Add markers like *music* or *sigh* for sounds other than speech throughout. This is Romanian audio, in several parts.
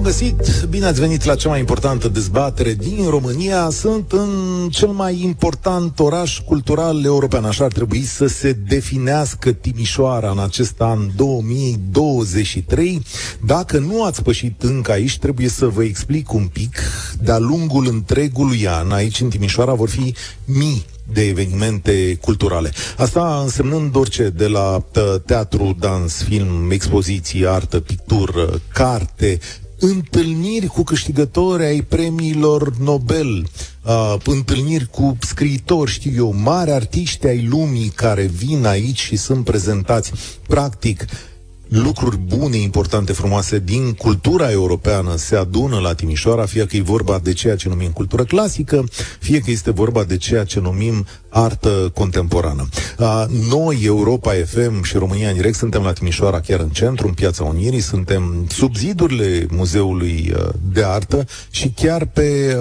Bun găsit, bine ați venit la cea mai importantă dezbatere din România. Sunt în cel mai important oraș cultural european, așa ar trebui să se definească Timișoara în acest an 2023. Dacă nu ați pășit încă aici, trebuie să vă explic un pic. De-a lungul întregului an, aici în Timișoara vor fi mii de evenimente culturale. Asta însemnând orice, de la teatru, dans, film, expoziții, artă, pictură, carte, întâlniri cu câștigători ai premiilor Nobel, uh, întâlniri cu scriitori, știu eu, mari artiști ai lumii care vin aici și sunt prezentați. Practic, lucruri bune, importante, frumoase din cultura europeană se adună la Timișoara, fie că e vorba de ceea ce numim cultură clasică, fie că este vorba de ceea ce numim artă contemporană. Noi, Europa FM și România în direct, suntem la Timișoara, chiar în centru, în Piața Unirii, suntem sub zidurile Muzeului de Artă și chiar pe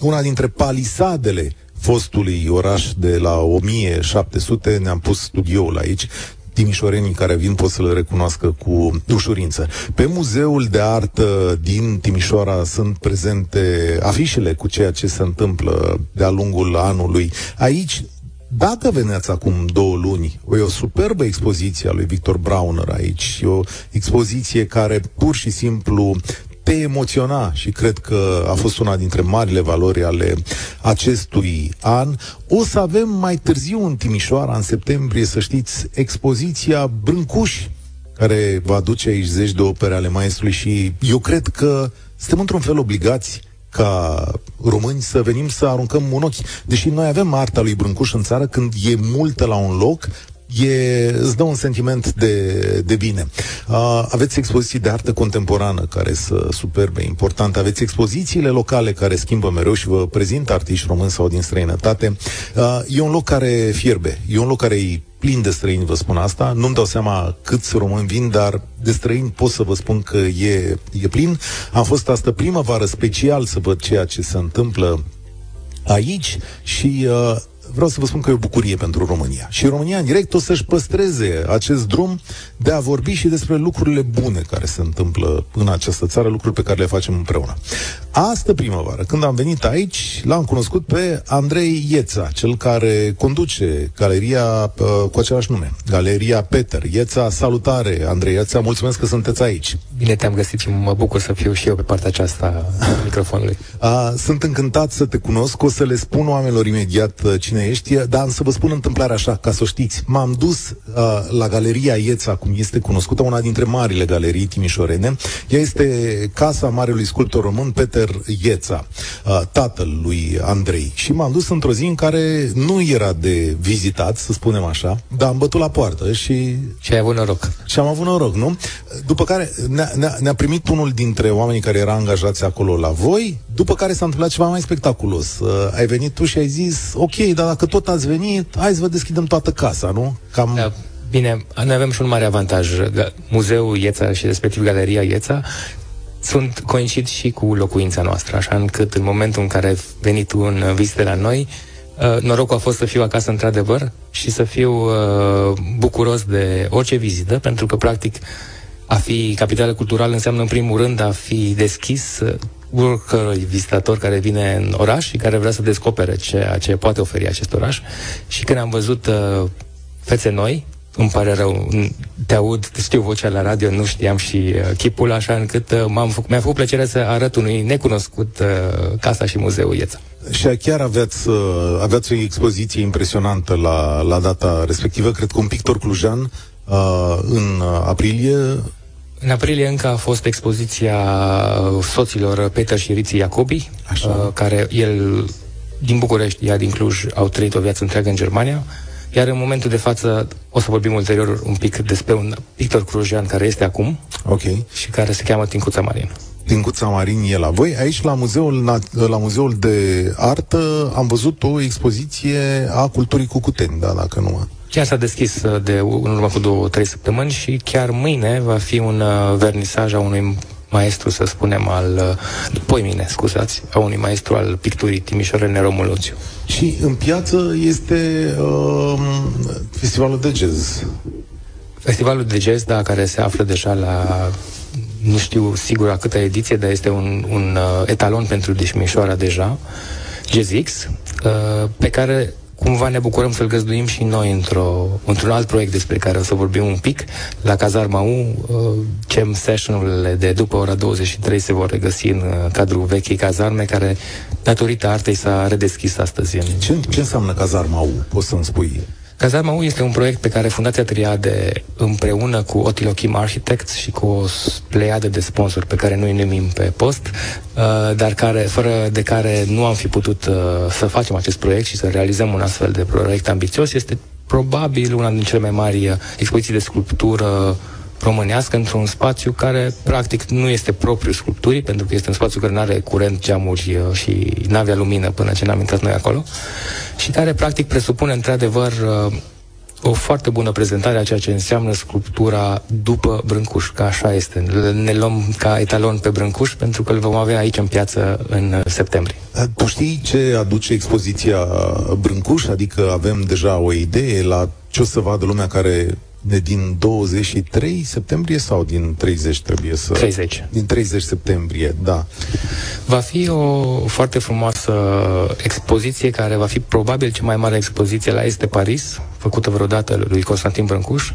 una dintre palisadele fostului oraș de la 1700, ne-am pus studioul aici, timișorenii care vin pot să le recunoască cu ușurință. Pe Muzeul de Artă din Timișoara sunt prezente afișele cu ceea ce se întâmplă de-a lungul anului. Aici dacă veneați acum două luni, o, e o superbă expoziție a lui Victor Brauner aici, e o expoziție care pur și simplu te emoționa și cred că a fost una dintre marile valori ale acestui an. O să avem mai târziu în Timișoara, în septembrie, să știți, expoziția Brâncuși, care va aduce aici zeci de opere ale maestrului și eu cred că suntem într-un fel obligați ca români să venim să aruncăm un ochi. Deși noi avem arta lui Brâncuș în țară, când e multă la un loc, e, îți dă un sentiment de, de bine. Uh, aveți expoziții de artă contemporană care sunt superbe, importante. Aveți expozițiile locale care schimbă mereu și vă prezintă artiști români sau din străinătate. Uh, e un loc care fierbe. E un loc care e plin de străini, vă spun asta. Nu-mi dau seama câți români vin, dar de străini pot să vă spun că e, e plin. Am fost asta primăvară special să văd ceea ce se întâmplă aici și uh, vreau să vă spun că e o bucurie pentru România. Și România, în direct, o să-și păstreze acest drum de a vorbi și despre lucrurile bune care se întâmplă în această țară, lucruri pe care le facem împreună. Astă primăvară, când am venit aici, l-am cunoscut pe Andrei Ieța, cel care conduce galeria uh, cu același nume, Galeria Peter. Ieța, salutare, Andrei Ieța, mulțumesc că sunteți aici. Bine te-am găsit și mă bucur să fiu și eu pe partea aceasta a microfonului. Uh, sunt încântat să te cunosc, o să le spun oamenilor imediat uh, cine ești, dar să vă spun întâmplarea așa, ca să o știți. M-am dus uh, la Galeria Ieța, cum este cunoscută, una dintre marile galerii timișorene. Ea este casa marelui sculptor român Peter Ieța, uh, tatăl lui Andrei. Și m-am dus într-o zi în care nu era de vizitat, să spunem așa, dar am bătut la poartă și... Și ai avut noroc. Și am avut noroc, nu? După care ne-a, ne-a, ne-a primit unul dintre oamenii care era angajați acolo la voi, după care s-a întâmplat ceva mai spectaculos. Uh, ai venit tu și ai zis, ok, dar dacă tot ați venit, hai să vă deschidem toată casa, nu? Cam... Da. Bine, noi avem și un mare avantaj. Muzeul Ieța și respectiv Galeria Ieța sunt coincid și cu locuința noastră, așa încât în momentul în care ai venit tu în vizite la noi, uh, norocul a fost să fiu acasă într-adevăr și să fiu uh, bucuros de orice vizită, pentru că practic a fi capitală culturală înseamnă în primul rând a fi deschis uh, oricărui vizitator care vine în oraș și care vrea să descopere ceea ce poate oferi acest oraș. Și când am văzut uh, fețe noi, îmi pare rău, te aud, știu vocea la radio, nu știam și uh, chipul, așa încât uh, m-am făcut, mi-a făcut plăcere să arăt unui necunoscut uh, casa și muzeul Ieța. Și chiar aveați, uh, aveați o expoziție impresionantă la, la data respectivă, cred că un pictor clujan uh, în aprilie în aprilie încă a fost expoziția soților Peter și Riții Iacobi, Așa. Uh, care el din București, ea din Cluj, au trăit o viață întreagă în Germania. Iar în momentul de față o să vorbim ulterior un pic despre un pictor crujian care este acum okay. și care se cheamă Tincuța Marin. Tincuța Marin e la voi. Aici, la muzeul, la muzeul de artă, am văzut o expoziție a culturii cucuteni, da, dacă nu mă... Chiar s-a deschis de în urmă cu două, trei săptămâni și chiar mâine va fi un uh, vernisaj a unui maestru, să spunem, al, după mine, scuzați, a unui maestru al picturii Timișorene Romuluțiu. Și în piață este uh, festivalul de jazz. Festivalul de jazz, da, care se află deja la nu știu sigur a câta ediție, dar este un, un uh, etalon pentru Timișoara deja, JazzX, uh, pe care cumva ne bucurăm să-l găzduim și noi într-o, într-un alt proiect despre care o să vorbim un pic. La Cazarma U, uh, cem session-urile de după ora 23 se vor regăsi în uh, cadrul vechii cazarme, care, datorită artei, s-a redeschis astăzi. În... Ce, ce înseamnă Cazarma U? Poți să-mi spui? Cazarma U este un proiect pe care Fundația Triade, împreună cu Otilo Kim Architects și cu o pleiadă de sponsori pe care noi numim pe post, uh, dar care, fără de care nu am fi putut uh, să facem acest proiect și să realizăm un astfel de proiect ambițios, este probabil una din cele mai mari uh, expoziții de sculptură românească într-un spațiu care practic nu este propriu sculpturii, pentru că este un spațiu care nu are curent, geamuri uh, și nu avea lumină până ce n-am intrat noi acolo și care practic presupune într-adevăr uh, o foarte bună prezentare a ceea ce înseamnă sculptura după Brâncuș, că așa este. Ne luăm ca etalon pe Brâncuș pentru că îl vom avea aici în piață în uh, septembrie. Tu știi ce aduce expoziția Brâncuș? Adică avem deja o idee la ce o să vadă lumea care de din 23 septembrie sau din 30 trebuie să... 30. Din 30 septembrie, da. Va fi o foarte frumoasă expoziție care va fi probabil cea mai mare expoziție la Este Paris, făcută vreodată lui Constantin Brâncuș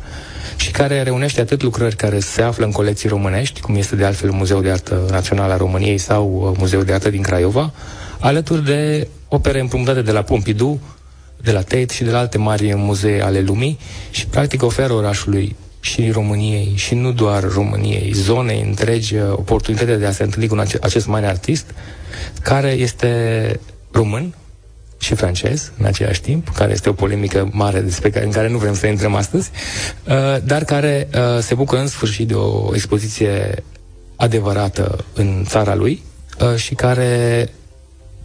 și care reunește atât lucrări care se află în colecții românești, cum este de altfel Muzeul de Artă Națională a României sau uh, Muzeul de Artă din Craiova, alături de opere împrumutate de la Pompidou, de la Tate și de la alte mari muzee ale lumii și practic oferă orașului și României și nu doar României, zonei întregi, uh, oportunitatea de a se întâlni cu acest mare artist care este român și francez în același timp, care este o polemică mare despre care, în care nu vrem să intrăm astăzi, uh, dar care uh, se bucură în sfârșit de o expoziție adevărată în țara lui și care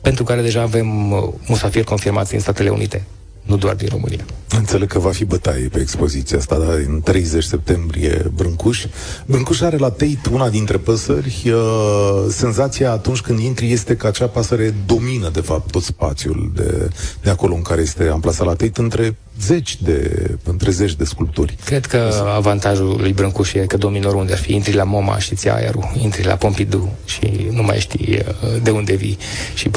pentru care deja avem uh, musafiri confirmați în Statele Unite, nu doar din România. Înțeleg că va fi bătaie pe expoziția asta, dar în 30 septembrie Brâncuș. Brâncuș are la Tate una dintre păsări. Uh, senzația atunci când intri este că acea pasăre domină, de fapt, tot spațiul de, de acolo în care este amplasat la Tate, între zeci de, între zeci de sculpturi. Cred că avantajul lui Brâncuș e că domină oriunde ar fi. Intri la MoMA și ți aerul, intri la Pompidou și nu mai știi uh, de unde vii. Și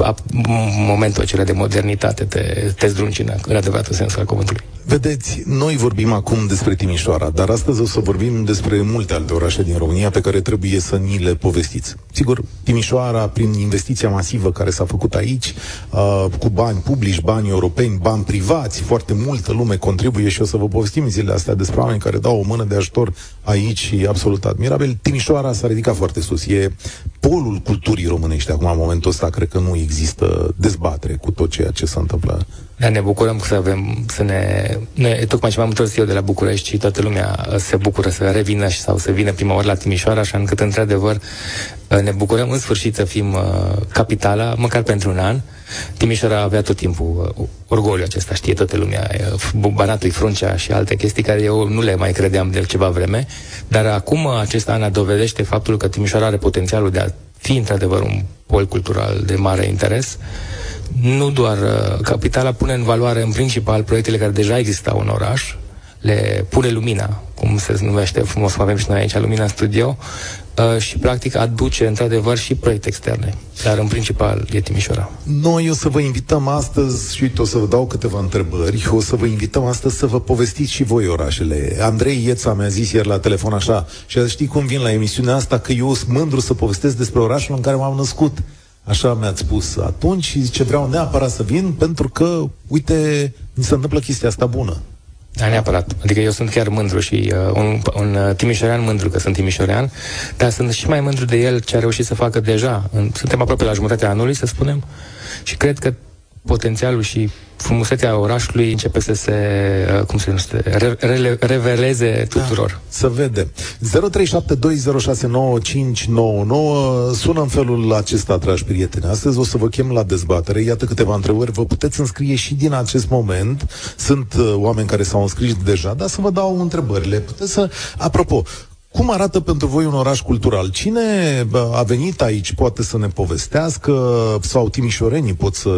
momentul acela de modernitate te, te zdruncină, în adevăratul sens al cuvântului. Vedeți, noi vorbim acum despre Timișoara, dar astăzi o să vorbim despre multe alte orașe din România pe care trebuie să ni le povestiți. Sigur, Timișoara, prin investiția masivă care s-a făcut aici, uh, cu bani publici, bani europeni, bani privați, foarte multă lume contribuie și o să vă povestim zilele astea despre oameni care dau o mână de ajutor aici și absolut admirabil. Timișoara s-a ridicat foarte sus. E polul culturii românești. Acum, în momentul ăsta, cred că nu există dezbatere cu tot ceea ce se întâmplă da, ne bucurăm să avem, să ne, ne tocmai ce m-am întors eu de la București și toată lumea uh, se bucură să revină și sau să vină prima oară la Timișoara, așa încât, într-adevăr, uh, ne bucurăm. În sfârșit să fim uh, capitala, măcar pentru un an. Timișoara avea tot timpul uh, orgoliu acesta, știe toată lumea, uh, Banatul, Fruncea și alte chestii care eu nu le mai credeam de ceva vreme, dar acum acest an dovedește faptul că Timișoara are potențialul de a fi într-adevăr un pol cultural de mare interes nu doar uh, capitala pune în valoare în principal proiectele care deja existau în oraș, le pune lumina, cum se numește frumos, cum avem și noi aici, lumina în studio, uh, și practic aduce într-adevăr și proiecte externe. Dar în principal e Timișoara. Noi o să vă invităm astăzi și uite, o să vă dau câteva întrebări. O să vă invităm astăzi să vă povestiți și voi orașele. Andrei Ieța mi-a zis ieri la telefon așa și a știi cum vin la emisiunea asta că eu sunt mândru să povestesc despre orașul în care m-am născut. Așa mi-ați spus atunci și zice, vreau neapărat să vin pentru că, uite, mi se întâmplă chestia asta bună. Da, neapărat. Adică eu sunt chiar mândru și uh, un, un uh, timișorean mândru că sunt timișorean, dar sunt și mai mândru de el ce a reușit să facă deja. Suntem aproape la jumătatea anului, să spunem, și cred că potențialul și frumusețea orașului începe să se, uh, cum se numește, re, re, reveleze tuturor. Da, să vede. 0372069599 sună în felul acesta, dragi prieteni. Astăzi o să vă chem la dezbatere. Iată câteva întrebări. Vă puteți înscrie și din acest moment. Sunt uh, oameni care s-au înscris deja, dar să vă dau întrebările. Puteți să... Apropo, cum arată pentru voi un oraș cultural? Cine a venit aici poate să ne povestească, sau timișorenii pot să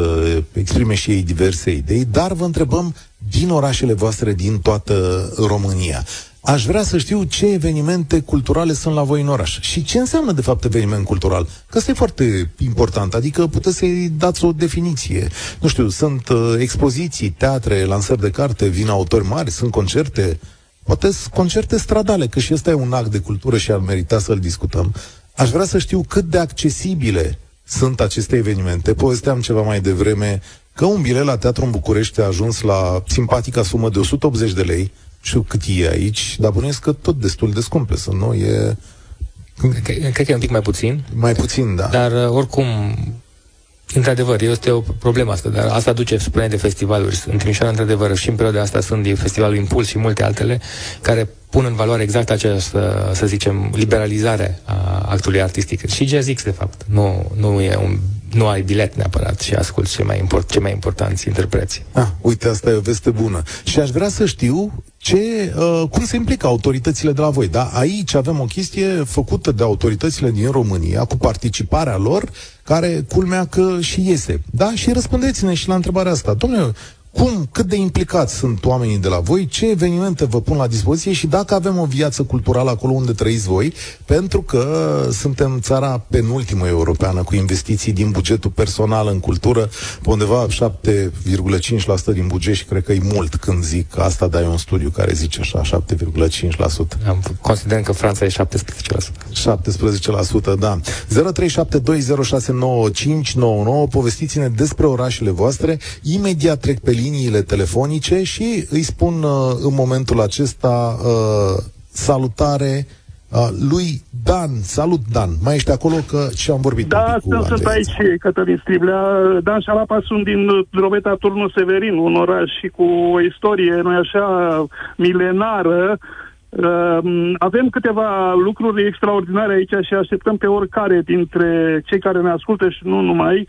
exprime și ei diverse idei, dar vă întrebăm din orașele voastre din toată România. Aș vrea să știu ce evenimente culturale sunt la voi în oraș și ce înseamnă de fapt eveniment cultural. Că asta e foarte important, adică puteți să-i dați o definiție. Nu știu, sunt uh, expoziții, teatre, lansări de carte, vin autori mari, sunt concerte, poate concerte stradale, că și ăsta e un act de cultură și ar merita să-l discutăm. Aș vrea să știu cât de accesibile sunt aceste evenimente. Povesteam ceva mai devreme că un bilet la teatru în București a ajuns la simpatica sumă de 180 de lei, știu cât e aici, dar bănuiesc că tot destul de scumpe sunt, nu? E... Cred, cred că e un pic mai puțin. Mai puțin, da. Dar, uh, oricum, Într-adevăr, este o problemă asta, dar asta duce spune de festivaluri. În Timișoara, într-adevăr, și în perioada asta sunt festivalul Impuls și multe altele, care pun în valoare exact această, să zicem, liberalizare a actului artistic. Și Jazz de fapt. Nu, nu e un nu ai bilet neapărat și asculti ce mai, import, ce mai importanți interpreți. Ah, uite, asta e o veste bună. Și aș vrea să știu ce, uh, cum se implică autoritățile de la voi. Da? Aici avem o chestie făcută de autoritățile din România, cu participarea lor, care culmea că și iese. Da? Și răspundeți-ne și la întrebarea asta. Domnule, cum, cât de implicați sunt oamenii de la voi, ce evenimente vă pun la dispoziție și dacă avem o viață culturală acolo unde trăiți voi, pentru că suntem țara penultimă europeană cu investiții din bugetul personal în cultură, pe undeva 7,5% din buget și cred că e mult când zic că asta dai un studiu care zice așa, 7,5%. Am considerăm că Franța e 17%. 17%, da. 0372069599, povestiți-ne despre orașele voastre, imediat trec pe liniile telefonice și îi spun uh, în momentul acesta uh, salutare uh, lui Dan. Salut, Dan. Mai ești acolo că și am vorbit Da, sunt, sunt aici, Cătălin Striblea. Dan Șalapa sunt din Drobeta Turnu Severin, un oraș și cu o istorie, noi așa, milenară. Uh, avem câteva lucruri extraordinare aici și așteptăm pe oricare dintre cei care ne ascultă și nu numai.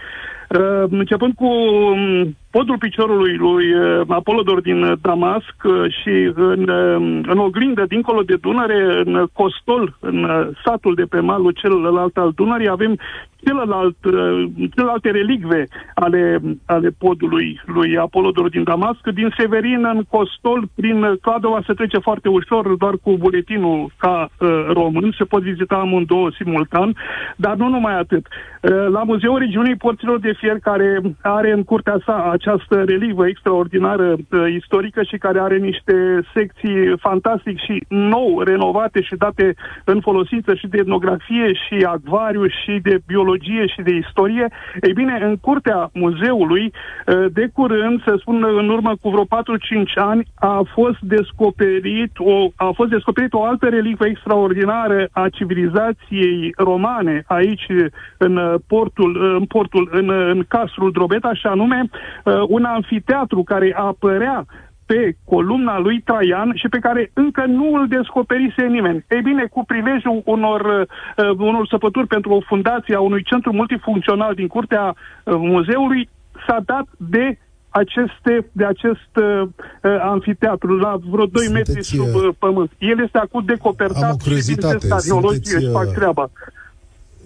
Uh, începând cu um, podul piciorului lui uh, Apolodor din Damasc uh, și în, um, în oglindă, dincolo de Dunăre, în Costol, în satul de pe malul celălalt al Dunării, avem celălalt, celelalte relicve ale, ale podului lui Apolodor din Damasc. Din Severin în Costol, prin Cladova, se trece foarte ușor, doar cu buletinul ca uh, român. Se pot vizita amândouă simultan, dar nu numai atât. Uh, la Muzeul Regiunii Porților de Fier, care are în curtea sa această relivă extraordinară uh, istorică și care are niște secții fantastic și nou renovate și date în folosință și de etnografie și acvariu și de biologie arheologie și de istorie, ei bine, în curtea muzeului, ă, de curând, să spun în urmă cu vreo 4-5 ani, a fost descoperit o, a fost descoperit o altă relicvă extraordinară a civilizației romane aici în portul, în portul, în, în castrul Drobeta, și anume ă, un anfiteatru care apărea pe columna lui Traian și pe care încă nu îl descoperise nimeni. Ei bine, cu prilejul unor, uh, unor săpături pentru o fundație a unui centru multifuncțional din curtea uh, muzeului, s-a dat de aceste, de acest uh, uh anfiteatru la vreo 2 metri sub uh, pământ. El este acum decopertat și bineînțeles își fac treaba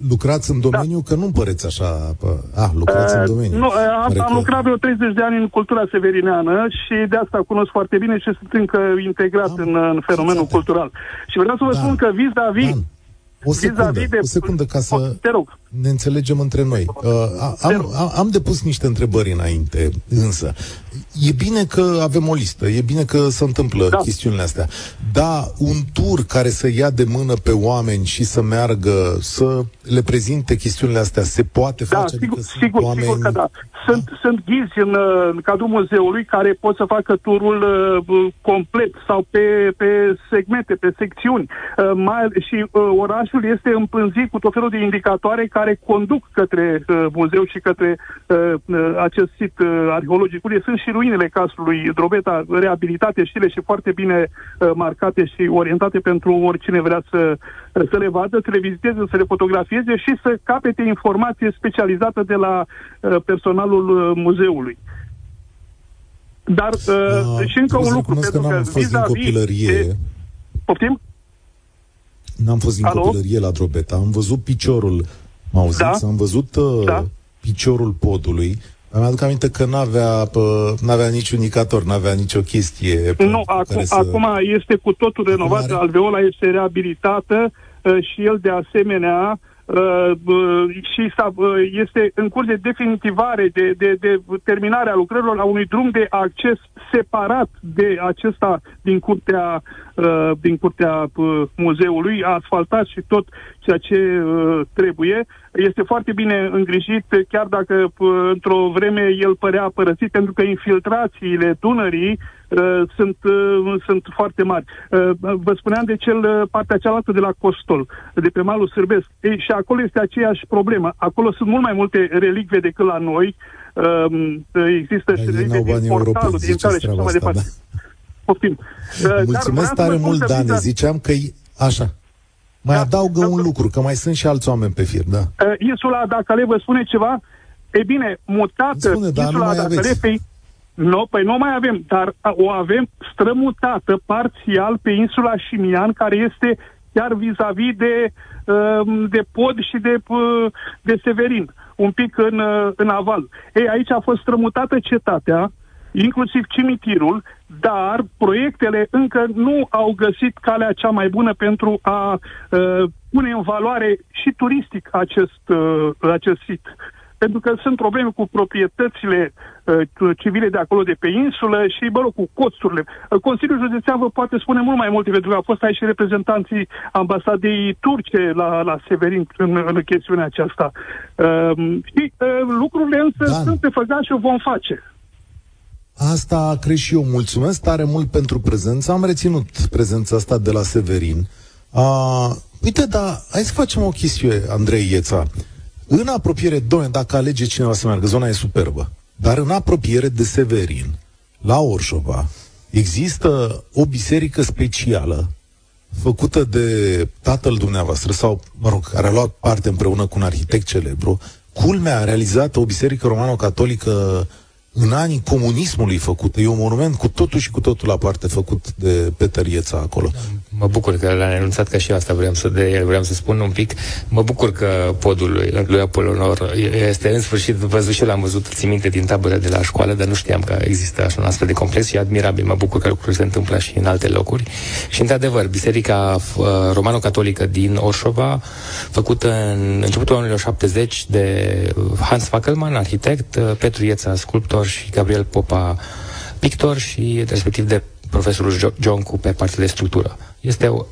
lucrați în domeniu, da. că nu împăreți așa... Pă... Ah, lucrați uh, în domeniu. Nu, uh, am, am lucrat vreo 30 de ani în cultura severineană și de asta cunosc foarte bine și sunt încă integrat am, în, în fenomenul cultural. Și vreau să vă da. spun că vis-a-vis... Dan o secundă, de... o secundă ca să te rog. Ne înțelegem între noi. Uh, am, am, am depus niște întrebări înainte, însă e bine că avem o listă, e bine că se întâmplă da. chestiunile astea, dar un tur care să ia de mână pe oameni și să meargă, să le prezinte chestiunile astea, se poate da, face? Sigur, adică sigur, oameni... sigur că da. Sunt, da? sunt ghizi în, în cadrul muzeului care pot să facă turul uh, complet sau pe, pe segmente, pe secțiuni. Uh, mai, și uh, orașul este împânzit cu tot felul de indicatoare care conduc către uh, muzeu și către uh, uh, acest sit uh, arheologic. Sunt și ruinele casului Drobeta reabilitate știle și foarte bine uh, marcate și orientate pentru oricine vrea să, uh, să le vadă, să le viziteze, să le fotografieze și să capete informație specializată de la uh, personalul uh, muzeului. Dar uh, uh, și încă un lucru, pentru că, că vis-a-vis... De... Poftim? N-am fost din Alo? copilărie la Drobeta, am văzut piciorul, mă auziți? Da. Am văzut uh, Da. piciorul podului. Îmi aduc aminte că n-avea, pă, n-avea nici indicator, n-avea nicio chestie. pe Nu, care acum, să... acum este cu totul renovat, are- alveola este reabilitată uh, și el de asemenea uh, uh, și s-a, uh, este în curs de definitivare, de, de, de terminare a lucrărilor la unui drum de acces separat de acesta din curtea, uh, din curtea uh, muzeului, asfaltat și tot ceea ce uh, trebuie. Este foarte bine îngrijit, chiar dacă uh, într-o vreme el părea părăsit, pentru că infiltrațiile Dunării uh, sunt, uh, sunt foarte mari. Uh, vă spuneam de cel, uh, partea cealaltă de la Costol, de pe malul sârbesc. Ei, și acolo este aceeași problemă. Acolo sunt mult mai multe relicve decât la noi. Uh, există Dar ei relicve n-au din banii portalul, europeni, din care ziceți și așa mai treaba departe. asta, Poftim. Uh, dar Mulțumesc vreau să tare vă spun mult, că Dane. viza- Ziceam că e așa. Mai Da. adaugă Da. un lucru, că mai sunt și alți oameni pe fir, da. Uh, insula Adacale vă spune ceva? E bine, mutată Spune, dar nu insula mai Adacale aveți. pe... Nu, păi nu mai avem, dar a, o avem strămutată parțial pe insula Șimian, care este chiar vis-a-vis de, um, de pod și de, uh, de Severin, un pic în, uh, în aval. Ei, aici a fost strămutată cetatea, inclusiv cimitirul, dar proiectele încă nu au găsit calea cea mai bună pentru a uh, pune în valoare și turistic acest, uh, acest sit. Pentru că sunt probleme cu proprietățile uh, civile de acolo, de pe insulă și, bă rog, cu costurile. Uh, Consiliul Județean vă poate spune mult mai multe, pentru că au fost aici și reprezentanții ambasadei turce la, la Severin în, în chestiunea aceasta. Uh, și uh, lucrurile însă Dan. sunt pe făgaș și o vom face. Asta cred și eu. Mulțumesc tare mult pentru prezență. Am reținut prezența asta de la Severin. Uh, uite, dar hai să facem o chestie, Andrei Ieța. În apropiere, doamne, dacă alege cineva să meargă, zona e superbă. Dar în apropiere de Severin, la Orșova, există o biserică specială făcută de tatăl dumneavoastră sau, mă rog, care a luat parte împreună cu un arhitect celebru. Culmea a realizat o biserică romano-catolică în anii comunismului făcută. E un monument cu totul și cu totul aparte făcut de Peter Ieța acolo. Mă bucur că l-a anunțat că și asta vreau să, de el vreau să spun un pic. Mă bucur că podul lui, lui Apolonor este în sfârșit văzut și l-am văzut, țin minte, din tabără de la școală, dar nu știam că există așa un astfel de complex și e admirabil. Mă bucur că lucrurile se întâmplă și în alte locuri. Și, într-adevăr, Biserica uh, Romano-Catolică din Orșova, făcută în începutul anilor 70 de Hans Fackelmann, arhitect, uh, Petru Ieța, sculptor și Gabriel Popa, pictor și respectiv de profesorul Jo- Joncu pe partea de structură. Este o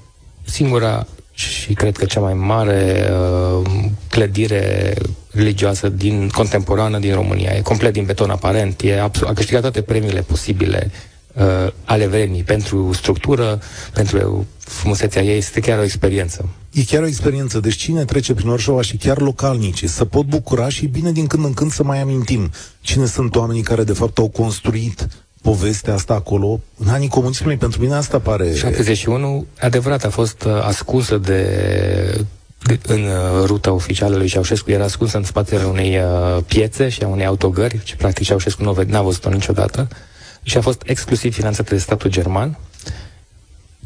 singura și cred că cea mai mare uh, clădire religioasă din contemporană din România. E complet din beton aparent, e absolut, a câștigat toate premiile posibile uh, ale vremii pentru structură, pentru frumusețea ei, este chiar o experiență. E chiar o experiență. Deci cine trece prin Orșova și chiar localnicii să pot bucura și bine din când în când să mai amintim cine sunt oamenii care de fapt au construit povestea asta acolo. În anii comunismului, pentru mine asta pare... 71, adevărat, a fost uh, ascunsă de, de în uh, ruta oficială lui Ceaușescu, era ascunsă în spatele unei uh, piețe și a unei autogări, și practic Ceaușescu nu n-a văzut-o niciodată, și a fost exclusiv finanțată de statul german.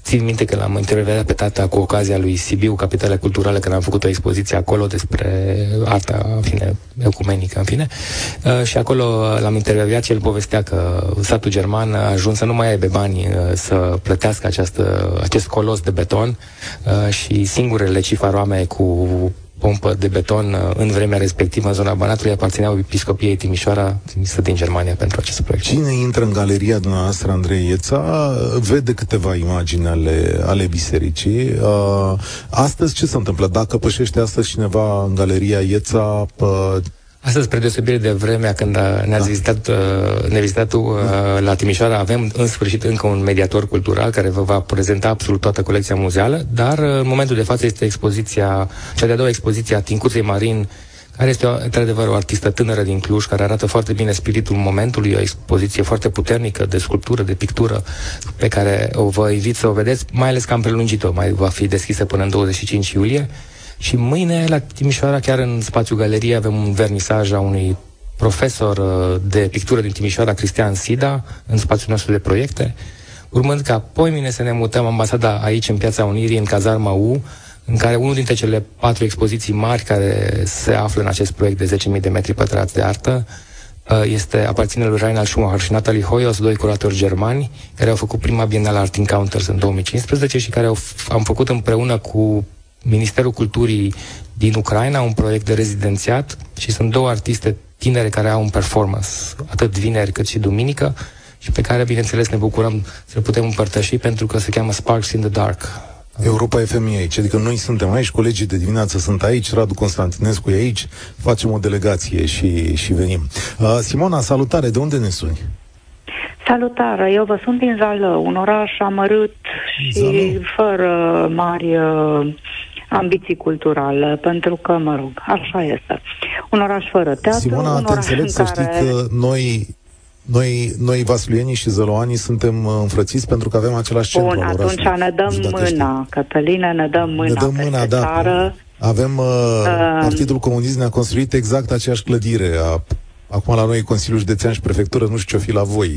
Țin minte că l-am intervievat pe tata cu ocazia lui Sibiu, Capitala Culturală, când am făcut o expoziție acolo despre arta, în fine, ecumenică, în fine. Uh, și acolo uh, l-am intervievat și el povestea că statul german a ajuns să nu mai aibă bani uh, să plătească această, acest colos de beton uh, și singurele cifaroame cu pompă de beton uh, în vremea respectivă în zona Banatului aparțineau episcopiei Timișoara trimisă din Germania pentru acest proiect. Cine intră în galeria dumneavoastră, Andrei Ieța, vede câteva imagini ale, ale bisericii. Uh, astăzi ce se întâmplă? Dacă pășește astăzi cineva în galeria Ieța, uh, Astăzi, spre deosebire de vremea când uh, ne-ați da. vizitat, uh, ne vizitat tu uh, la Timișoara, avem în sfârșit încă un mediator cultural care vă va prezenta absolut toată colecția muzeală, dar uh, în momentul de față este expoziția, cea de-a doua expoziție a Tincuței Marin, care este, o, într-adevăr, o artistă tânără din Cluj, care arată foarte bine spiritul momentului, o expoziție foarte puternică de sculptură, de pictură, pe care o vă invit să o vedeți, mai ales că am prelungit-o, mai va fi deschisă până în 25 iulie. Și mâine, la Timișoara, chiar în spațiu galerie, avem un vernisaj a unui profesor uh, de pictură din Timișoara, Cristian Sida, în spațiul nostru de proiecte, urmând ca poimine să ne mutăm ambasada aici, în Piața Unirii, în Cazarma U, în care unul dintre cele patru expoziții mari care se află în acest proiect de 10.000 de metri pătrați de artă uh, este aparține lui Reinhard Schumacher și Natalie Hoyos, doi curatori germani, care au făcut prima Biennale Art Encounters în 2015 și care au, am făcut împreună cu Ministerul Culturii din Ucraina un proiect de rezidențiat și sunt două artiste tinere care au un performance, atât vineri cât și duminică, și pe care, bineînțeles, ne bucurăm să putem împărtăși pentru că se cheamă Sparks in the Dark. Europa FM e aici, adică noi suntem aici, colegii de dimineață sunt aici, Radu Constantinescu e aici, facem o delegație și, și venim. Uh, Simona, salutare, de unde ne suni? Salutare, eu vă sunt din Zalău, un oraș amărât și Zalău. fără mari uh, ambiții culturale, pentru că, mă rog, așa este. Un oraș fără teatru, Simona, un te oraș înțeleg în să care... știi că noi noi, noi vasluienii și zăloanii suntem uh, înfrățiți pentru că avem același centru Bun, al atunci orașului. ne dăm Dacă mâna, Cătăline, ne dăm mâna Ne dăm mâna, peste da. țară. Avem, uh, Uh, Partidul Comunist ne-a construit exact aceeași clădire. A, acum la noi e Consiliul Județean și Prefectură, nu știu ce o fi la voi.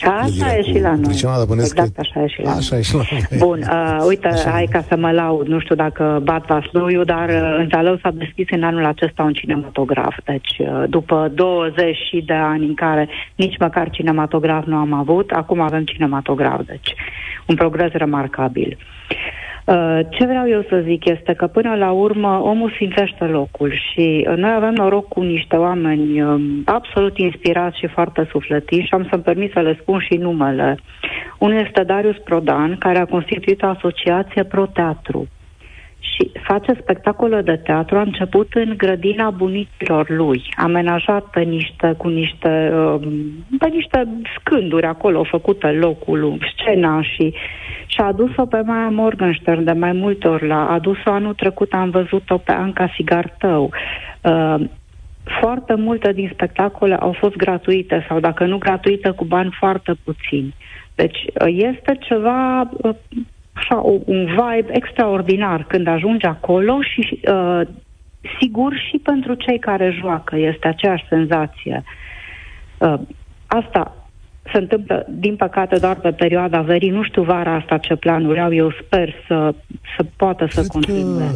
Așa clădirea e cu și la noi. pricina, dar bănesc Exact că- așa e și la Așa noi. e și la noi. Bun, uh, uite, Așa. hai ca să mă laud, nu știu dacă bat Vasluiu, dar uh, în Zalău s-a deschis în anul acesta un cinematograf. Deci, uh, după 20 și de ani în care nici măcar cinematograf nu am avut, acum avem cinematograf. Deci, un progres remarcabil. Uh, Ce vreau eu să zic este că până la urmă omul sfințește locul și uh, noi avem noroc cu niște oameni um, absolut inspirați și foarte sufletiți și am să-mi permit să le spun și numele. Unul este Darius Prodan, care a constituit o asociație Pro-Teatru și face spectacole de teatru. A început în grădina bunicilor lui, amenajat pe niște, cu niște, um, pe niște scânduri acolo făcute locul, scena și și a adus-o pe Maia Morgenstern de mai multe ori. La, a adus-o anul trecut, am văzut-o pe Anca Sigartău. Uh, foarte multe din spectacole au fost gratuite sau dacă nu gratuite, cu bani foarte puțini. Deci uh, este ceva, uh, așa, o- un vibe extraordinar când ajungi acolo și uh, sigur și pentru cei care joacă este aceeași senzație. Uh, asta se întâmplă, din păcate, doar pe perioada verii. Nu știu vara asta ce planuri au. Eu sper să, să poată să Cred continue. Că...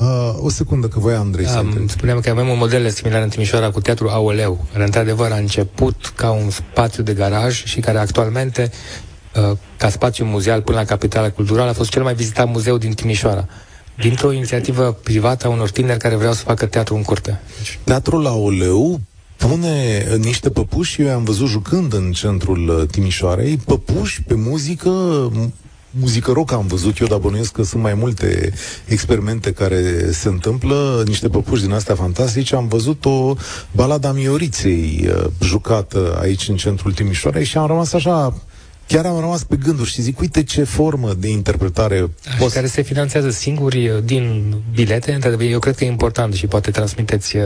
Uh, o secundă, că voi, Andrei, să Um, întreb. spuneam că avem un model similar în Timișoara cu Teatrul Aoleu, care într-adevăr a început ca un spațiu de garaj și care actualmente, uh, ca spațiu muzeal până la capitala culturală, a fost cel mai vizitat muzeu din Timișoara. Dintr-o inițiativă privată a unor tineri care vreau să facă teatru în curte. Deci, Teatrul la Oleu pune niște păpuși, eu am văzut jucând în centrul uh, Timișoarei, păpuși pe muzică, m- muzică rock am văzut eu, dar bănuiesc că sunt mai multe experimente care se întâmplă, niște păpuși din astea fantastice. Am văzut o balada Mioriței uh, jucată aici în centrul Timișoarei și am rămas așa Chiar am rămas pe gânduri și zic, uite ce formă de interpretare și care se finanțează singuri uh, din bilete. Într-adevăr, eu cred că e important și poate transmiteți uh,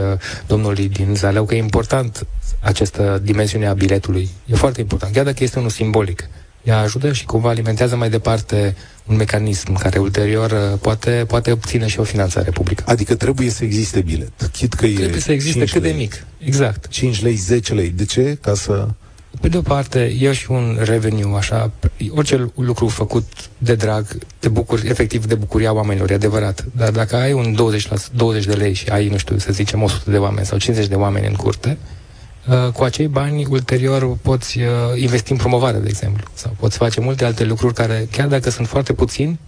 domnului din Zaleu că e important această dimensiune a biletului. E foarte important, chiar dacă este unul simbolic. Ea ajută și cumva alimentează mai departe un mecanism care ulterior uh, poate, poate obține și o finanțare publică. Adică trebuie să existe bilet. Chit că e Trebuie să existe 5 cât de lei. mic. Exact. 5 lei, 10 lei. De ce? Ca să... Pe de o parte, e și un revenue, așa, orice lucru făcut de drag, te bucuri, efectiv, de bucuria oamenilor, e adevărat. Dar dacă ai un 20, la, 20 de lei și ai, nu știu, să zicem, 100 de oameni sau 50 de oameni în curte, uh, cu acei bani, ulterior, poți uh, investi în promovare, de exemplu. Sau poți face multe alte lucruri care, chiar dacă sunt foarte puțini,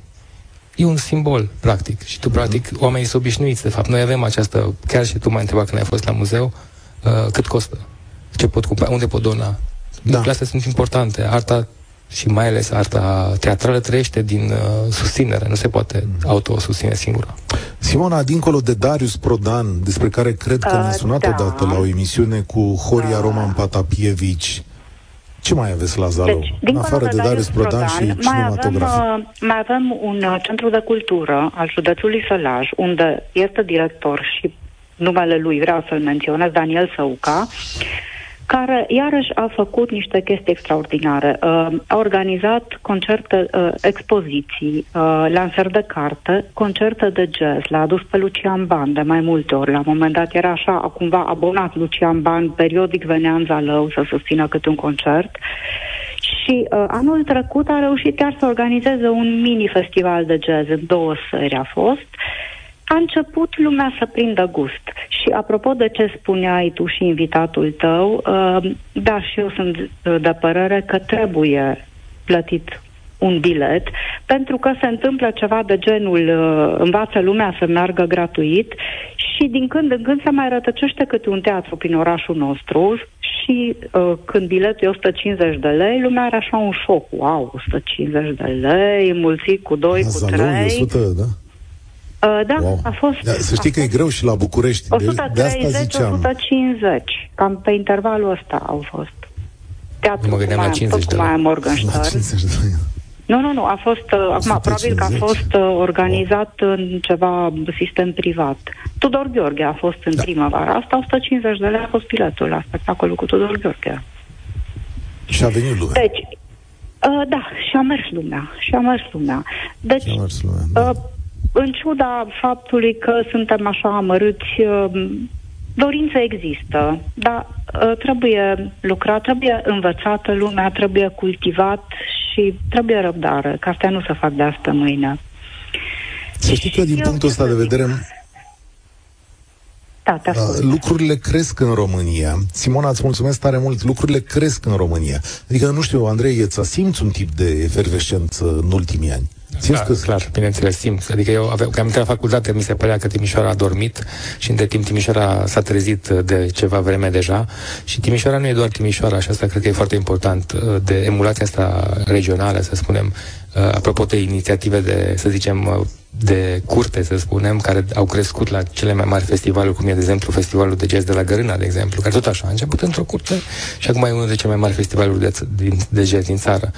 e un simbol, practic. Și tu, practic, oamenii sunt obișnuiți, de fapt. Noi avem această, chiar și tu m-ai întrebat când ai fost la muzeu, uh, cât costă? Ce pot cumpăra? Unde pot dona? Da. Lucrurile astea sunt importante. Arta și mai ales arta teatrală trăiește din uh, susținere. Nu se poate Mhm. autosusține singură. Simona, dincolo de Darius Prodan, despre care cred că Uh, ne-a sunat da. odată la o emisiune cu Horia Da. Roman Patapievici, ce mai aveți la Zalău? Deci, în dincolo afară de Darius Prodan, și mai avem, cinematograf. uh, mai avem un uh, centru de cultură al județului Sălaj, unde este director și numele lui vreau să-l menționez, Daniel Săuca, care iarăși a făcut niște chestii extraordinare. Uh, a organizat concerte, uh, expoziții, uh, lansări de carte, concerte de jazz. L-a adus pe Lucian Ban de mai multe ori. La un moment dat era așa, cumva abonat Lucian Ban, periodic venea în Zalău să susțină câte un concert. Și Și uh, anul trecut a reușit chiar să organizeze un mini-festival de jazz, în două sări a fost. A început lumea să prindă gust. Și apropo de ce spuneai tu și invitatul tău, uh, da, și eu sunt de părere că trebuie plătit un bilet, pentru că se întâmplă ceva de genul uh, învață lumea să meargă gratuit și din când în când se mai rătăcește câte un teatru prin orașul nostru și uh, când biletul e 150 de lei, lumea are așa un șoc. Wow, 150 de lei, mulțit cu 2, cu 3. 100, da? Uh, da, wow. a fost... Da, să știi că fost e greu și la București. 130-150, cam pe intervalul ăsta au fost. Teatru mă gândeam la 50 de lei. Morgenstern. La 50 de lei. Nu, nu, nu, a fost, uh, acum, probabil că a fost uh, organizat în ceva sistem privat. Tudor Gheorghe a fost în da. primăvara asta, 150 de lei a fost biletul la spectacolul cu Tudor Gheorghe. Și a venit lumea. Deci, uh, da, și a mers lumea, și a mers lumea. Deci, și a mers lumea, da. uh, în ciuda faptului că suntem așa amărâți, uh, dorința există, dar uh, trebuie lucrat, trebuie învățată lumea, trebuie cultivat și trebuie răbdare, că astea nu se fac de asta mâine. Să știi că din punctul ăsta de vedere da, lucrurile cresc în România. Simona, îți mulțumesc tare mult. Lucrurile cresc în România. Adică, nu știu, Andrei, îți simți un tip de efervescență în ultimii ani? Simți da, că... clar, bineînțeles, simt. Adică eu aveam, că am intrat la facultate, mi se părea că Timișoara a dormit și între timp Timișoara s-a trezit de ceva vreme deja și Timișoara nu e doar Timișoara și asta cred că e foarte important uh, de emulația asta regională, să spunem, uh, apropo de inițiative de, să zicem, uh, de curte, să spunem, care au crescut la cele mai mari festivaluri, cum e, de exemplu, Festivalul de Jazz de la Gărâna, de exemplu, care tot așa a început într-o curte și acum e unul de cele mai mari festivaluri de, de, de jazz din țară.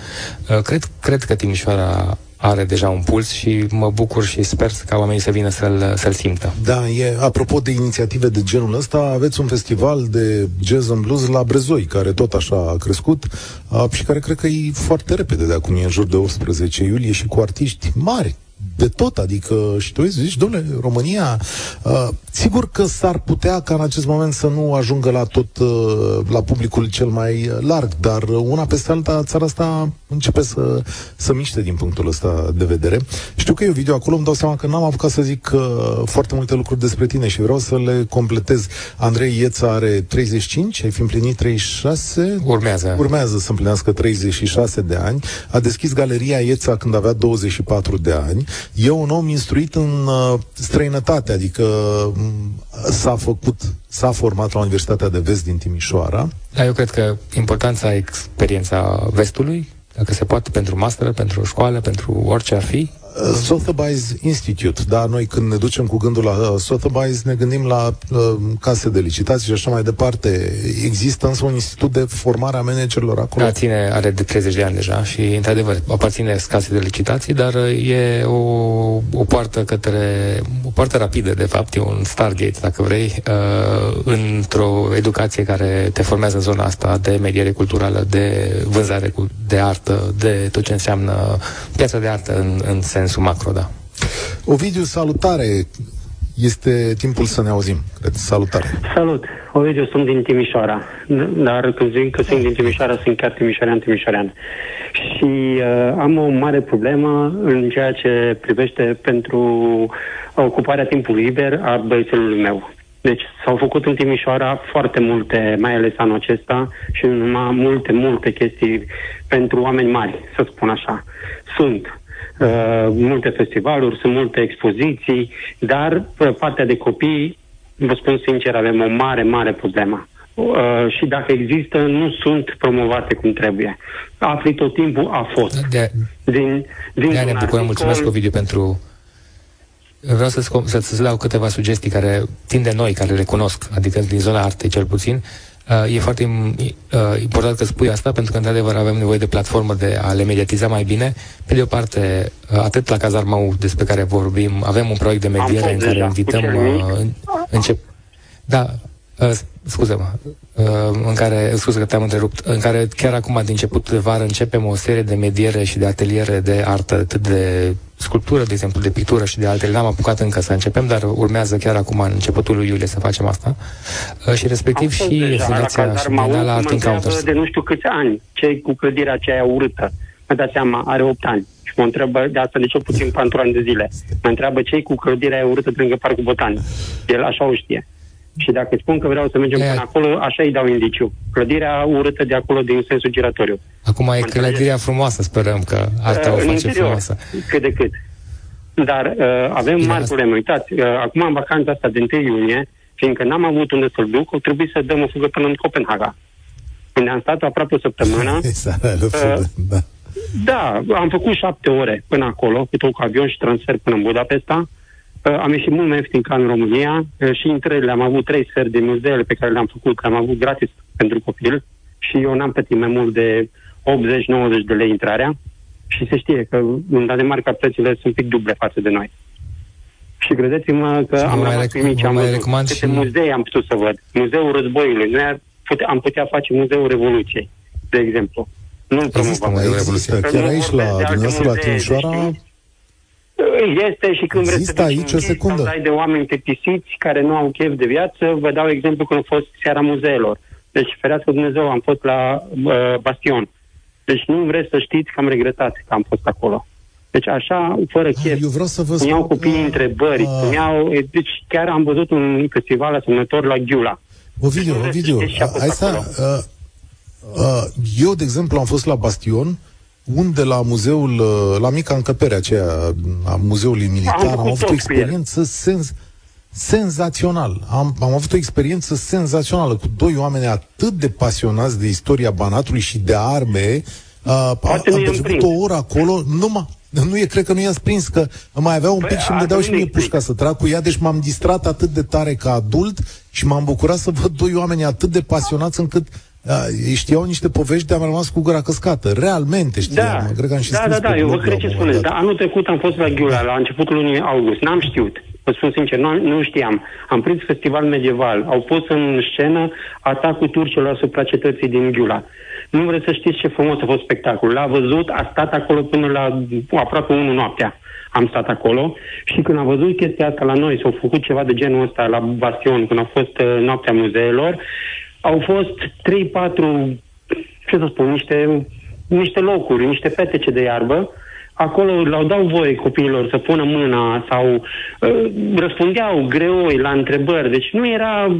Cred, cred că Timișoara are deja un puls și mă bucur și sper ca oamenii să vină să-l, să-l simtă. Da, e, apropo de inițiative de genul ăsta, aveți un festival de jazz and blues la Brezoi, care tot așa a crescut a, și care cred că e foarte repede de acum, e în jur de 18 iulie și cu artiști mari, de tot, adică și tu zici, domnule, România, uh, sigur că s-ar putea ca în acest moment să nu ajungă la tot, uh, la publicul cel mai larg, dar una peste alta, țara asta începe să, să miște din punctul ăsta de vedere. Știu că e un video acolo, îmi dau seama că n-am apucat să zic uh, foarte multe lucruri despre tine și vreau să le completez. Andrei Ieța are 35, ai fi împlinit 36? Urmează. Urmează să împlinească 36 de ani. A deschis galeria Ieța când avea 24 de ani e un om instruit în uh, străinătate, adică mm, s-a făcut, s-a format la Universitatea de Vest din Timișoara. Da, eu cred că importanța experiența vestului, dacă se poate, pentru master, pentru școală, pentru orice ar fi, Uh, Sotheby's Institute, da, noi când ne ducem cu gândul la uh, Sotheby's, ne gândim la uh, case de licitații și așa mai departe. Există însă un institut de formare a managerilor acolo? Da, ține, are de 30 de ani deja și, într-adevăr, aparține case de licitații, dar uh, e o, o poartă către, o poartă rapidă, de fapt, e un Stargate, dacă vrei, uh, într-o educație care te formează în zona asta de mediere culturală, de vânzare de artă, de tot ce înseamnă piața de artă în, în sens sensul macro, da. Ovidiu, salutare! Este timpul să ne auzim, cred. Salutare! Salut! Ovidiu, sunt din Timișoara, dar când zic că sunt din Timișoara, sunt chiar timișorean, timișorean. Și uh, am o mare problemă în ceea ce privește pentru ocuparea timpului liber a băiețelului meu. Deci s-au făcut în Timișoara foarte multe, mai ales anul acesta, și numai multe, multe chestii pentru oameni mari, să spun așa. Sunt uh, multe festivaluri, sunt multe expoziții, dar pe partea de copii, vă spun sincer, avem o mare, mare problemă. Uh, și dacă există, nu sunt promovate cum trebuie. Afli tot timpul a fost. De, din, din de ne bucurăm. Mulțumesc, Ovidiu, pentru Vreau să-ți, să-ți dau câteva sugestii care țin de noi, care le cunosc, adică din zona artei cel puțin. Uh, e foarte uh, important că spui asta, pentru că, într-adevăr, avem nevoie de platformă de a le mediatiza mai bine. Pe de o parte, uh, atât la Cazarmau, despre care vorbim, avem un proiect de mediere în care invităm... Uh, încep... Da, Uh, scuze-mă, uh, în care, scuze că te-am întrerupt, în care chiar acum, din început de vară, începem o serie de mediere și de ateliere de artă, atât de sculptură, de exemplu, de pictură și de altele. N-am apucat încă să începem, dar urmează chiar acum, în începutul lui iulie, să facem asta. Uh, și respectiv și deja, Fundația și Bienala Art Encounters. de nu știu câți ani, ce cu clădirea aceea urâtă. Mă dați seama, are 8 ani. Și mă întreabă, de asta de cel puțin 4 ani de zile. Mă întreabă ce cu clădirea aia urâtă lângă Parcul Botanic. El așa o știe. Și dacă spun că vreau să mergem e... până acolo, așa îi dau indiciu. Clădirea urâtă de acolo din sensul giratoriu. Acum e clădirea frumoasă, sperăm că arta uh, o face interior, frumoasă. Cât de cât. Dar uh, avem Bine, mari probleme. Uitați, uh, acum în vacanța asta de 1 iunie, fiindcă n-am avut unde să-l duc, o trebuie să dăm o fugă până în Copenhaga. Unde am stat aproape o săptămână. *laughs* uh, da. da, am făcut șapte ore până acolo, cu tot cu avion și transfer până în Budapesta. Uh, am ieșit mult mai ieftin ca în România uh, și intrările am avut trei sferi de muzeele pe care le-am făcut, că am avut gratis pentru copil și eu n-am plătit mai mult de 80-90 de lei intrarea și se știe că în Danemarca prețurile sunt un pic duble față de noi. Și credeți-mă că și am rămas cu mici, am văzut câte și... muzee am putut să văd. Muzeul Războiului. Noi putea, am putea face Muzeul Revoluției, de exemplu. Nu-l promovăm. Există, chiar aici la dumneavoastră, la Timișoara, este și când vreți să aici o secundă. ai de oameni plictisiți care nu au chef de viață, vă dau exemplu când a fost seara muzeelor. Deci, ferească Dumnezeu, am fost la uh, Bastion. Deci nu vreți să știți că am regretat că am fost acolo. Deci așa, fără ah, chef, Eu vreau să vă spun, iau copiii uh, întrebări, uh, iau, deci chiar am văzut un festival asemănător la Ghiula. Ovidiu, Ovidiu, hai să... Uh, uh, eu, de exemplu, am fost la Bastion, uh, unde la muzeul, uh, la mica încăpere aceea a muzeului militar, am, am avut o experiență sens, senzațional. Am, am avut o experiență senzațională cu doi oameni atât de pasionați de istoria Banatului și de arme. Uh, am petrecut o oră acolo, numai nu e, cred că nu i-a prins, că mai avea un păi pic și îmi dădeau și mie pușca să trag cu ea, deci m-am distrat atât de tare ca adult și m-am bucurat să văd doi oameni atât de pasionați încât da, ei știau niște povești de am rămas cu gura căscată. Realmente știam. Da, cred că am și da, da, da, eu vă cred ce spuneți. Dar anul trecut am fost la Ghiula, la începutul lunii august. N-am știut. Vă spun sincer, nu, nu știam. Am prins festival medieval. Au pus în scenă atacul turcilor asupra cetății din Ghiula. Nu vreți să știți ce frumos a fost spectacolul. L-a văzut, a stat acolo până la aproape 1 noaptea. Am stat acolo și când am văzut chestia asta la noi, s-au făcut ceva de genul ăsta la Bastion, când a fost uh, noaptea muzeelor, au fost 3-4, ce să spun, niște, niște locuri, niște petece de iarbă, acolo le-au dau voie copiilor să pună mâna sau uh, răspundeau greoi la întrebări. Deci nu era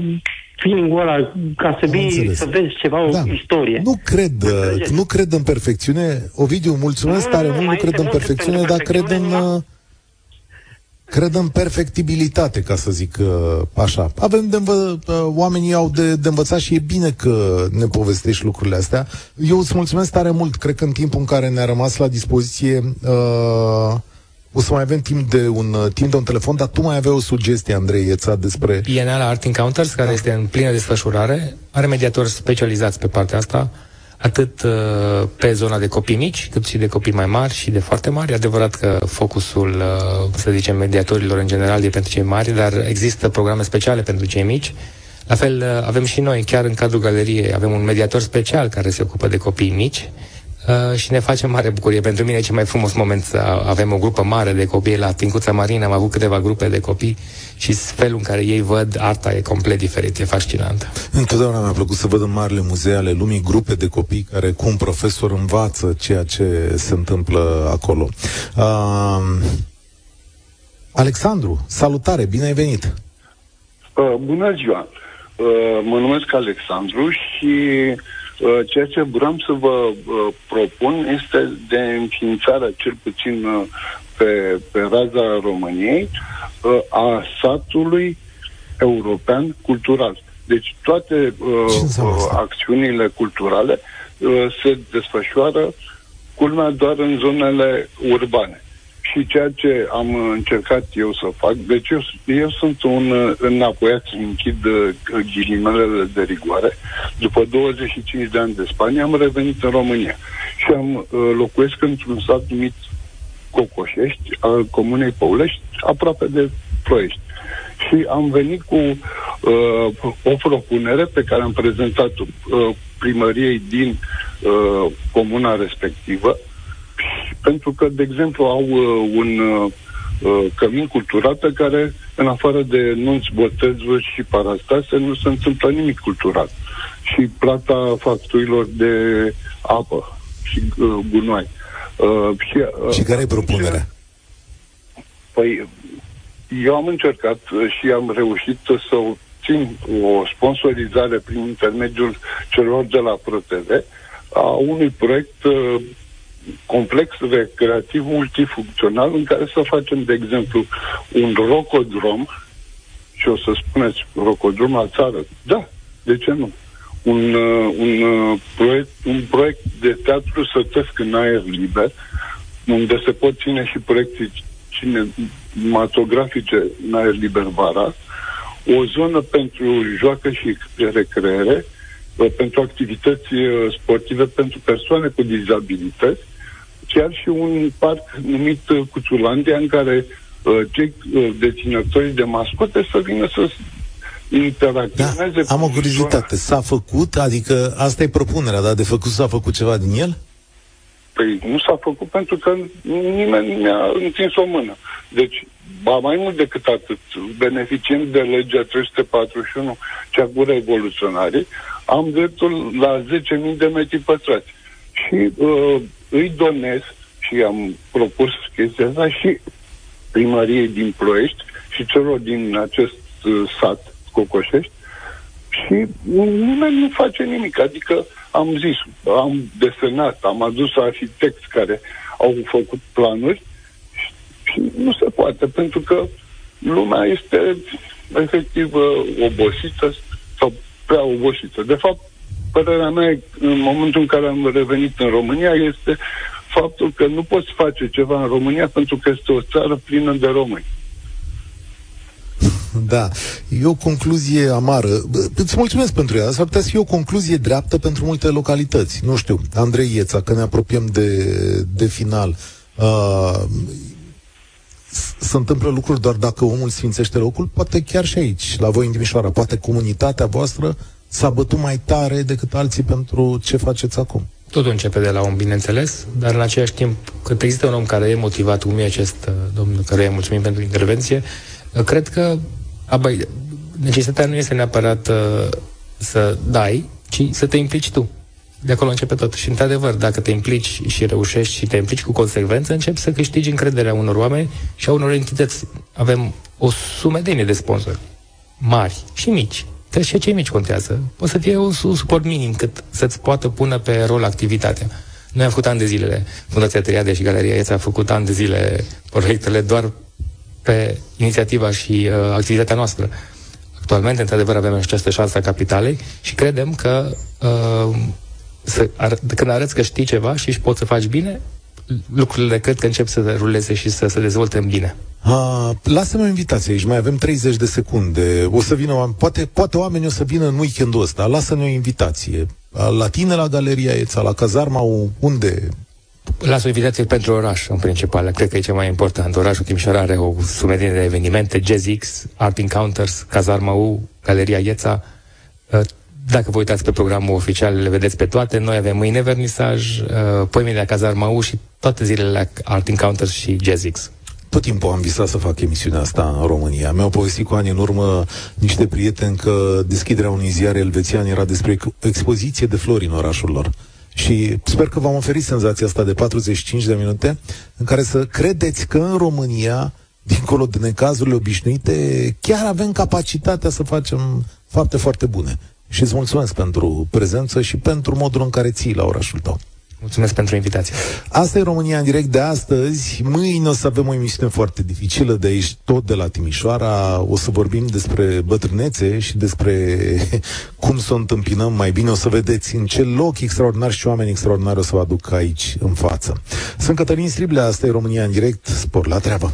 feeling-ul ăla ca să, vii, să vezi ceva, da. o istorie. Nu cred, uh, nu cred în perfecțiune. Ovidiu, mulțumesc nu, tare mult, nu cred în perfecțiune, dar cred în... Uh, cred în perfectibilitate, ca să zic uh, așa. Avem de învă- uh, oamenii au de, de învățat și e bine că ne povestești lucrurile astea. Eu îți mulțumesc tare mult. Cred că în timpul în care ne-a rămas la dispoziție uh, o să mai avem timp de un uh, timp de un telefon, dar tu mai aveai o sugestie, Andrei Ieța, despre... Bienala Art Encounters, care da. este în plină desfășurare, are mediatori specializați pe partea asta atât uh, pe zona de copii mici, cât și de copii mai mari și de foarte mari. E adevărat că focusul, uh, să zicem, mediatorilor în general e pentru cei mari, dar există programe speciale pentru cei mici. La fel, uh, avem și noi, chiar în cadrul galeriei, avem un mediator special care se ocupă de copii mici Uh, și ne face mare bucurie. Pentru mine e cel mai frumos moment să avem o grupă mare de copii la Tincuța Marina, am avut câteva grupe de copii și felul în care ei văd arta e complet diferit, e fascinant. Întotdeauna mi-a plăcut să văd în marile muzee ale lumii grupe de copii care cu un profesor învață ceea ce se întâmplă acolo. Uh, Alexandru, salutare, bine ai venit! Uh, bună ziua! Uh, mă numesc Alexandru și Uh, ceea ce vreau să vă uh, propun este de înființarea, cel puțin uh, pe, pe raza României, a satului european cultural. Deci toate uh, acțiunile culturale uh, se desfășoară culmea doar în zonele urbane și ceea ce am încercat eu să fac, deci eu, eu sunt un uh, înapoiat, închid uh, ghilimelele de rigoare. După 25 de ani de Spania am revenit în România și am uh, locuiesc într-un sat numit Cocoșești, al comunei Păulești, aproape de Ploiești. Și am venit cu uh, o propunere pe care am prezentat-o uh, primăriei din uh, comuna respectivă, pentru că, de exemplu, au uh, un uh, uh, cămin culturată care, în afară de nunți, botezuri și parastase, nu se întâmplă nimic culturat. Și plata facturilor de apă și uh, gunoi. Uh, și, uh, și care e propunerea? Păi, eu am încercat și am reușit să obțin o sponsorizare prin intermediul celor de la ProTV a unui proiect uh, complex recreativ multifuncțional în care să facem, de exemplu, un rocodrom și o să spuneți rocodrom la țară. Da, de ce nu? Un, uh, un, uh, proiect, un proiect de teatru sătesc în aer liber, unde se pot ține și proiecții cinematografice în aer liber vara, o zonă pentru joacă și recreere, uh, pentru activități uh, sportive pentru persoane cu dizabilități, chiar și un parc numit uh, Cuțulandia, în care cei deținători de mascote să vină să interacționeze. Da, am o curiozitate. S-a făcut? Adică asta e propunerea, dar de făcut s-a făcut ceva din el? Păi nu s-a făcut pentru că nimeni nu mi-a întins o mână. Deci, ba mai mult decât atât, beneficiem de legea 341, cea cu revoluționare, am dreptul la 10.000 de metri pătrați. Și uh, îi donez și am propus chestia asta și primăriei din Ploiești și celor din acest uh, sat Cocoșești și nimeni nu face nimic. Adică am zis, am desenat, am adus arhitecți care au făcut planuri și nu se poate, pentru că lumea este efectiv uh, obosită sau prea obosită. De fapt, părerea mea, în momentul în care am revenit în România, este faptul că nu poți face ceva în România pentru că este o țară plină de români. Da, e o concluzie amară. Îți mulțumesc pentru ea. S-ar putea să fie o concluzie dreaptă pentru multe localități. Nu știu, Andrei Ieța, că ne apropiem de, de final. Uh, se întâmplă lucruri doar dacă omul sfințește locul? Poate chiar și aici, la voi în Timișoara. Poate comunitatea voastră s-a bătut mai tare decât alții pentru ce faceți acum. Totul începe de la om, bineînțeles, dar în același timp, când există un om care e motivat, cum e acest uh, domn care îi mulțumim pentru intervenție, uh, cred că Abăi, necesitatea nu este neapărat uh, să dai, ci să te implici tu. De acolo începe tot. Și, într-adevăr, dacă te implici și reușești și te implici cu consecvență, începi să câștigi încrederea unor oameni și a unor entități. Avem o sumedenie de sponsori, mari și mici. Trebuie și cei mici contează. Poate să fie un, un suport minim cât să-ți poată pune pe rol activitatea. Noi am făcut ani de zile, Fundația Triade și Galeria Ieța a făcut ani de zile proiectele doar pe inițiativa și uh, activitatea noastră. Actualmente, într-adevăr, avem această șansă a capitalei și credem că uh, să ar, când arăți că știi ceva și își poți să faci bine, lucrurile cred că încep să ruleze și să se dezvolte în bine. Ha, lasă-mi o invitație aici, mai avem 30 de secunde. O să vină, poate, poate oamenii o să vină în weekendul ăsta. Lasă-ne o invitație. La tine, la Galeria Eța, la Cazarma, unde Las o invitație pentru oraș, în principal. Cred că e cel mai important. Orașul Timișoara are o sumedenie de evenimente, JazzX, Art Encounters, Cazarma U, Galeria Ieța. Uh, dacă vă uitați pe programul oficial, le vedeți pe toate. Noi avem mâine vernisaj, uh, poimile la Cazarma U și toate zilele la Art Encounters și JazzX. Tot timpul am visat să fac emisiunea asta în România. Mi-au povestit cu ani în urmă niște prieteni că deschiderea unui ziar elvețian era despre expoziție de flori în orașul lor. Și sper că v-am oferit senzația asta de 45 de minute în care să credeți că în România, dincolo de necazurile obișnuite, chiar avem capacitatea să facem fapte foarte bune. Și îți mulțumesc pentru prezență și pentru modul în care ții la orașul tău. Mulțumesc pentru invitație. Asta e România în direct de astăzi. Mâine o să avem o emisiune foarte dificilă de aici, tot de la Timișoara. O să vorbim despre bătrânețe și despre *laughs* cum să o întâmpinăm mai bine. O să vedeți în ce loc extraordinar și oameni extraordinari o să vă aduc aici în față. Sunt Cătălin Striblea, asta e România în direct. Spor la treabă!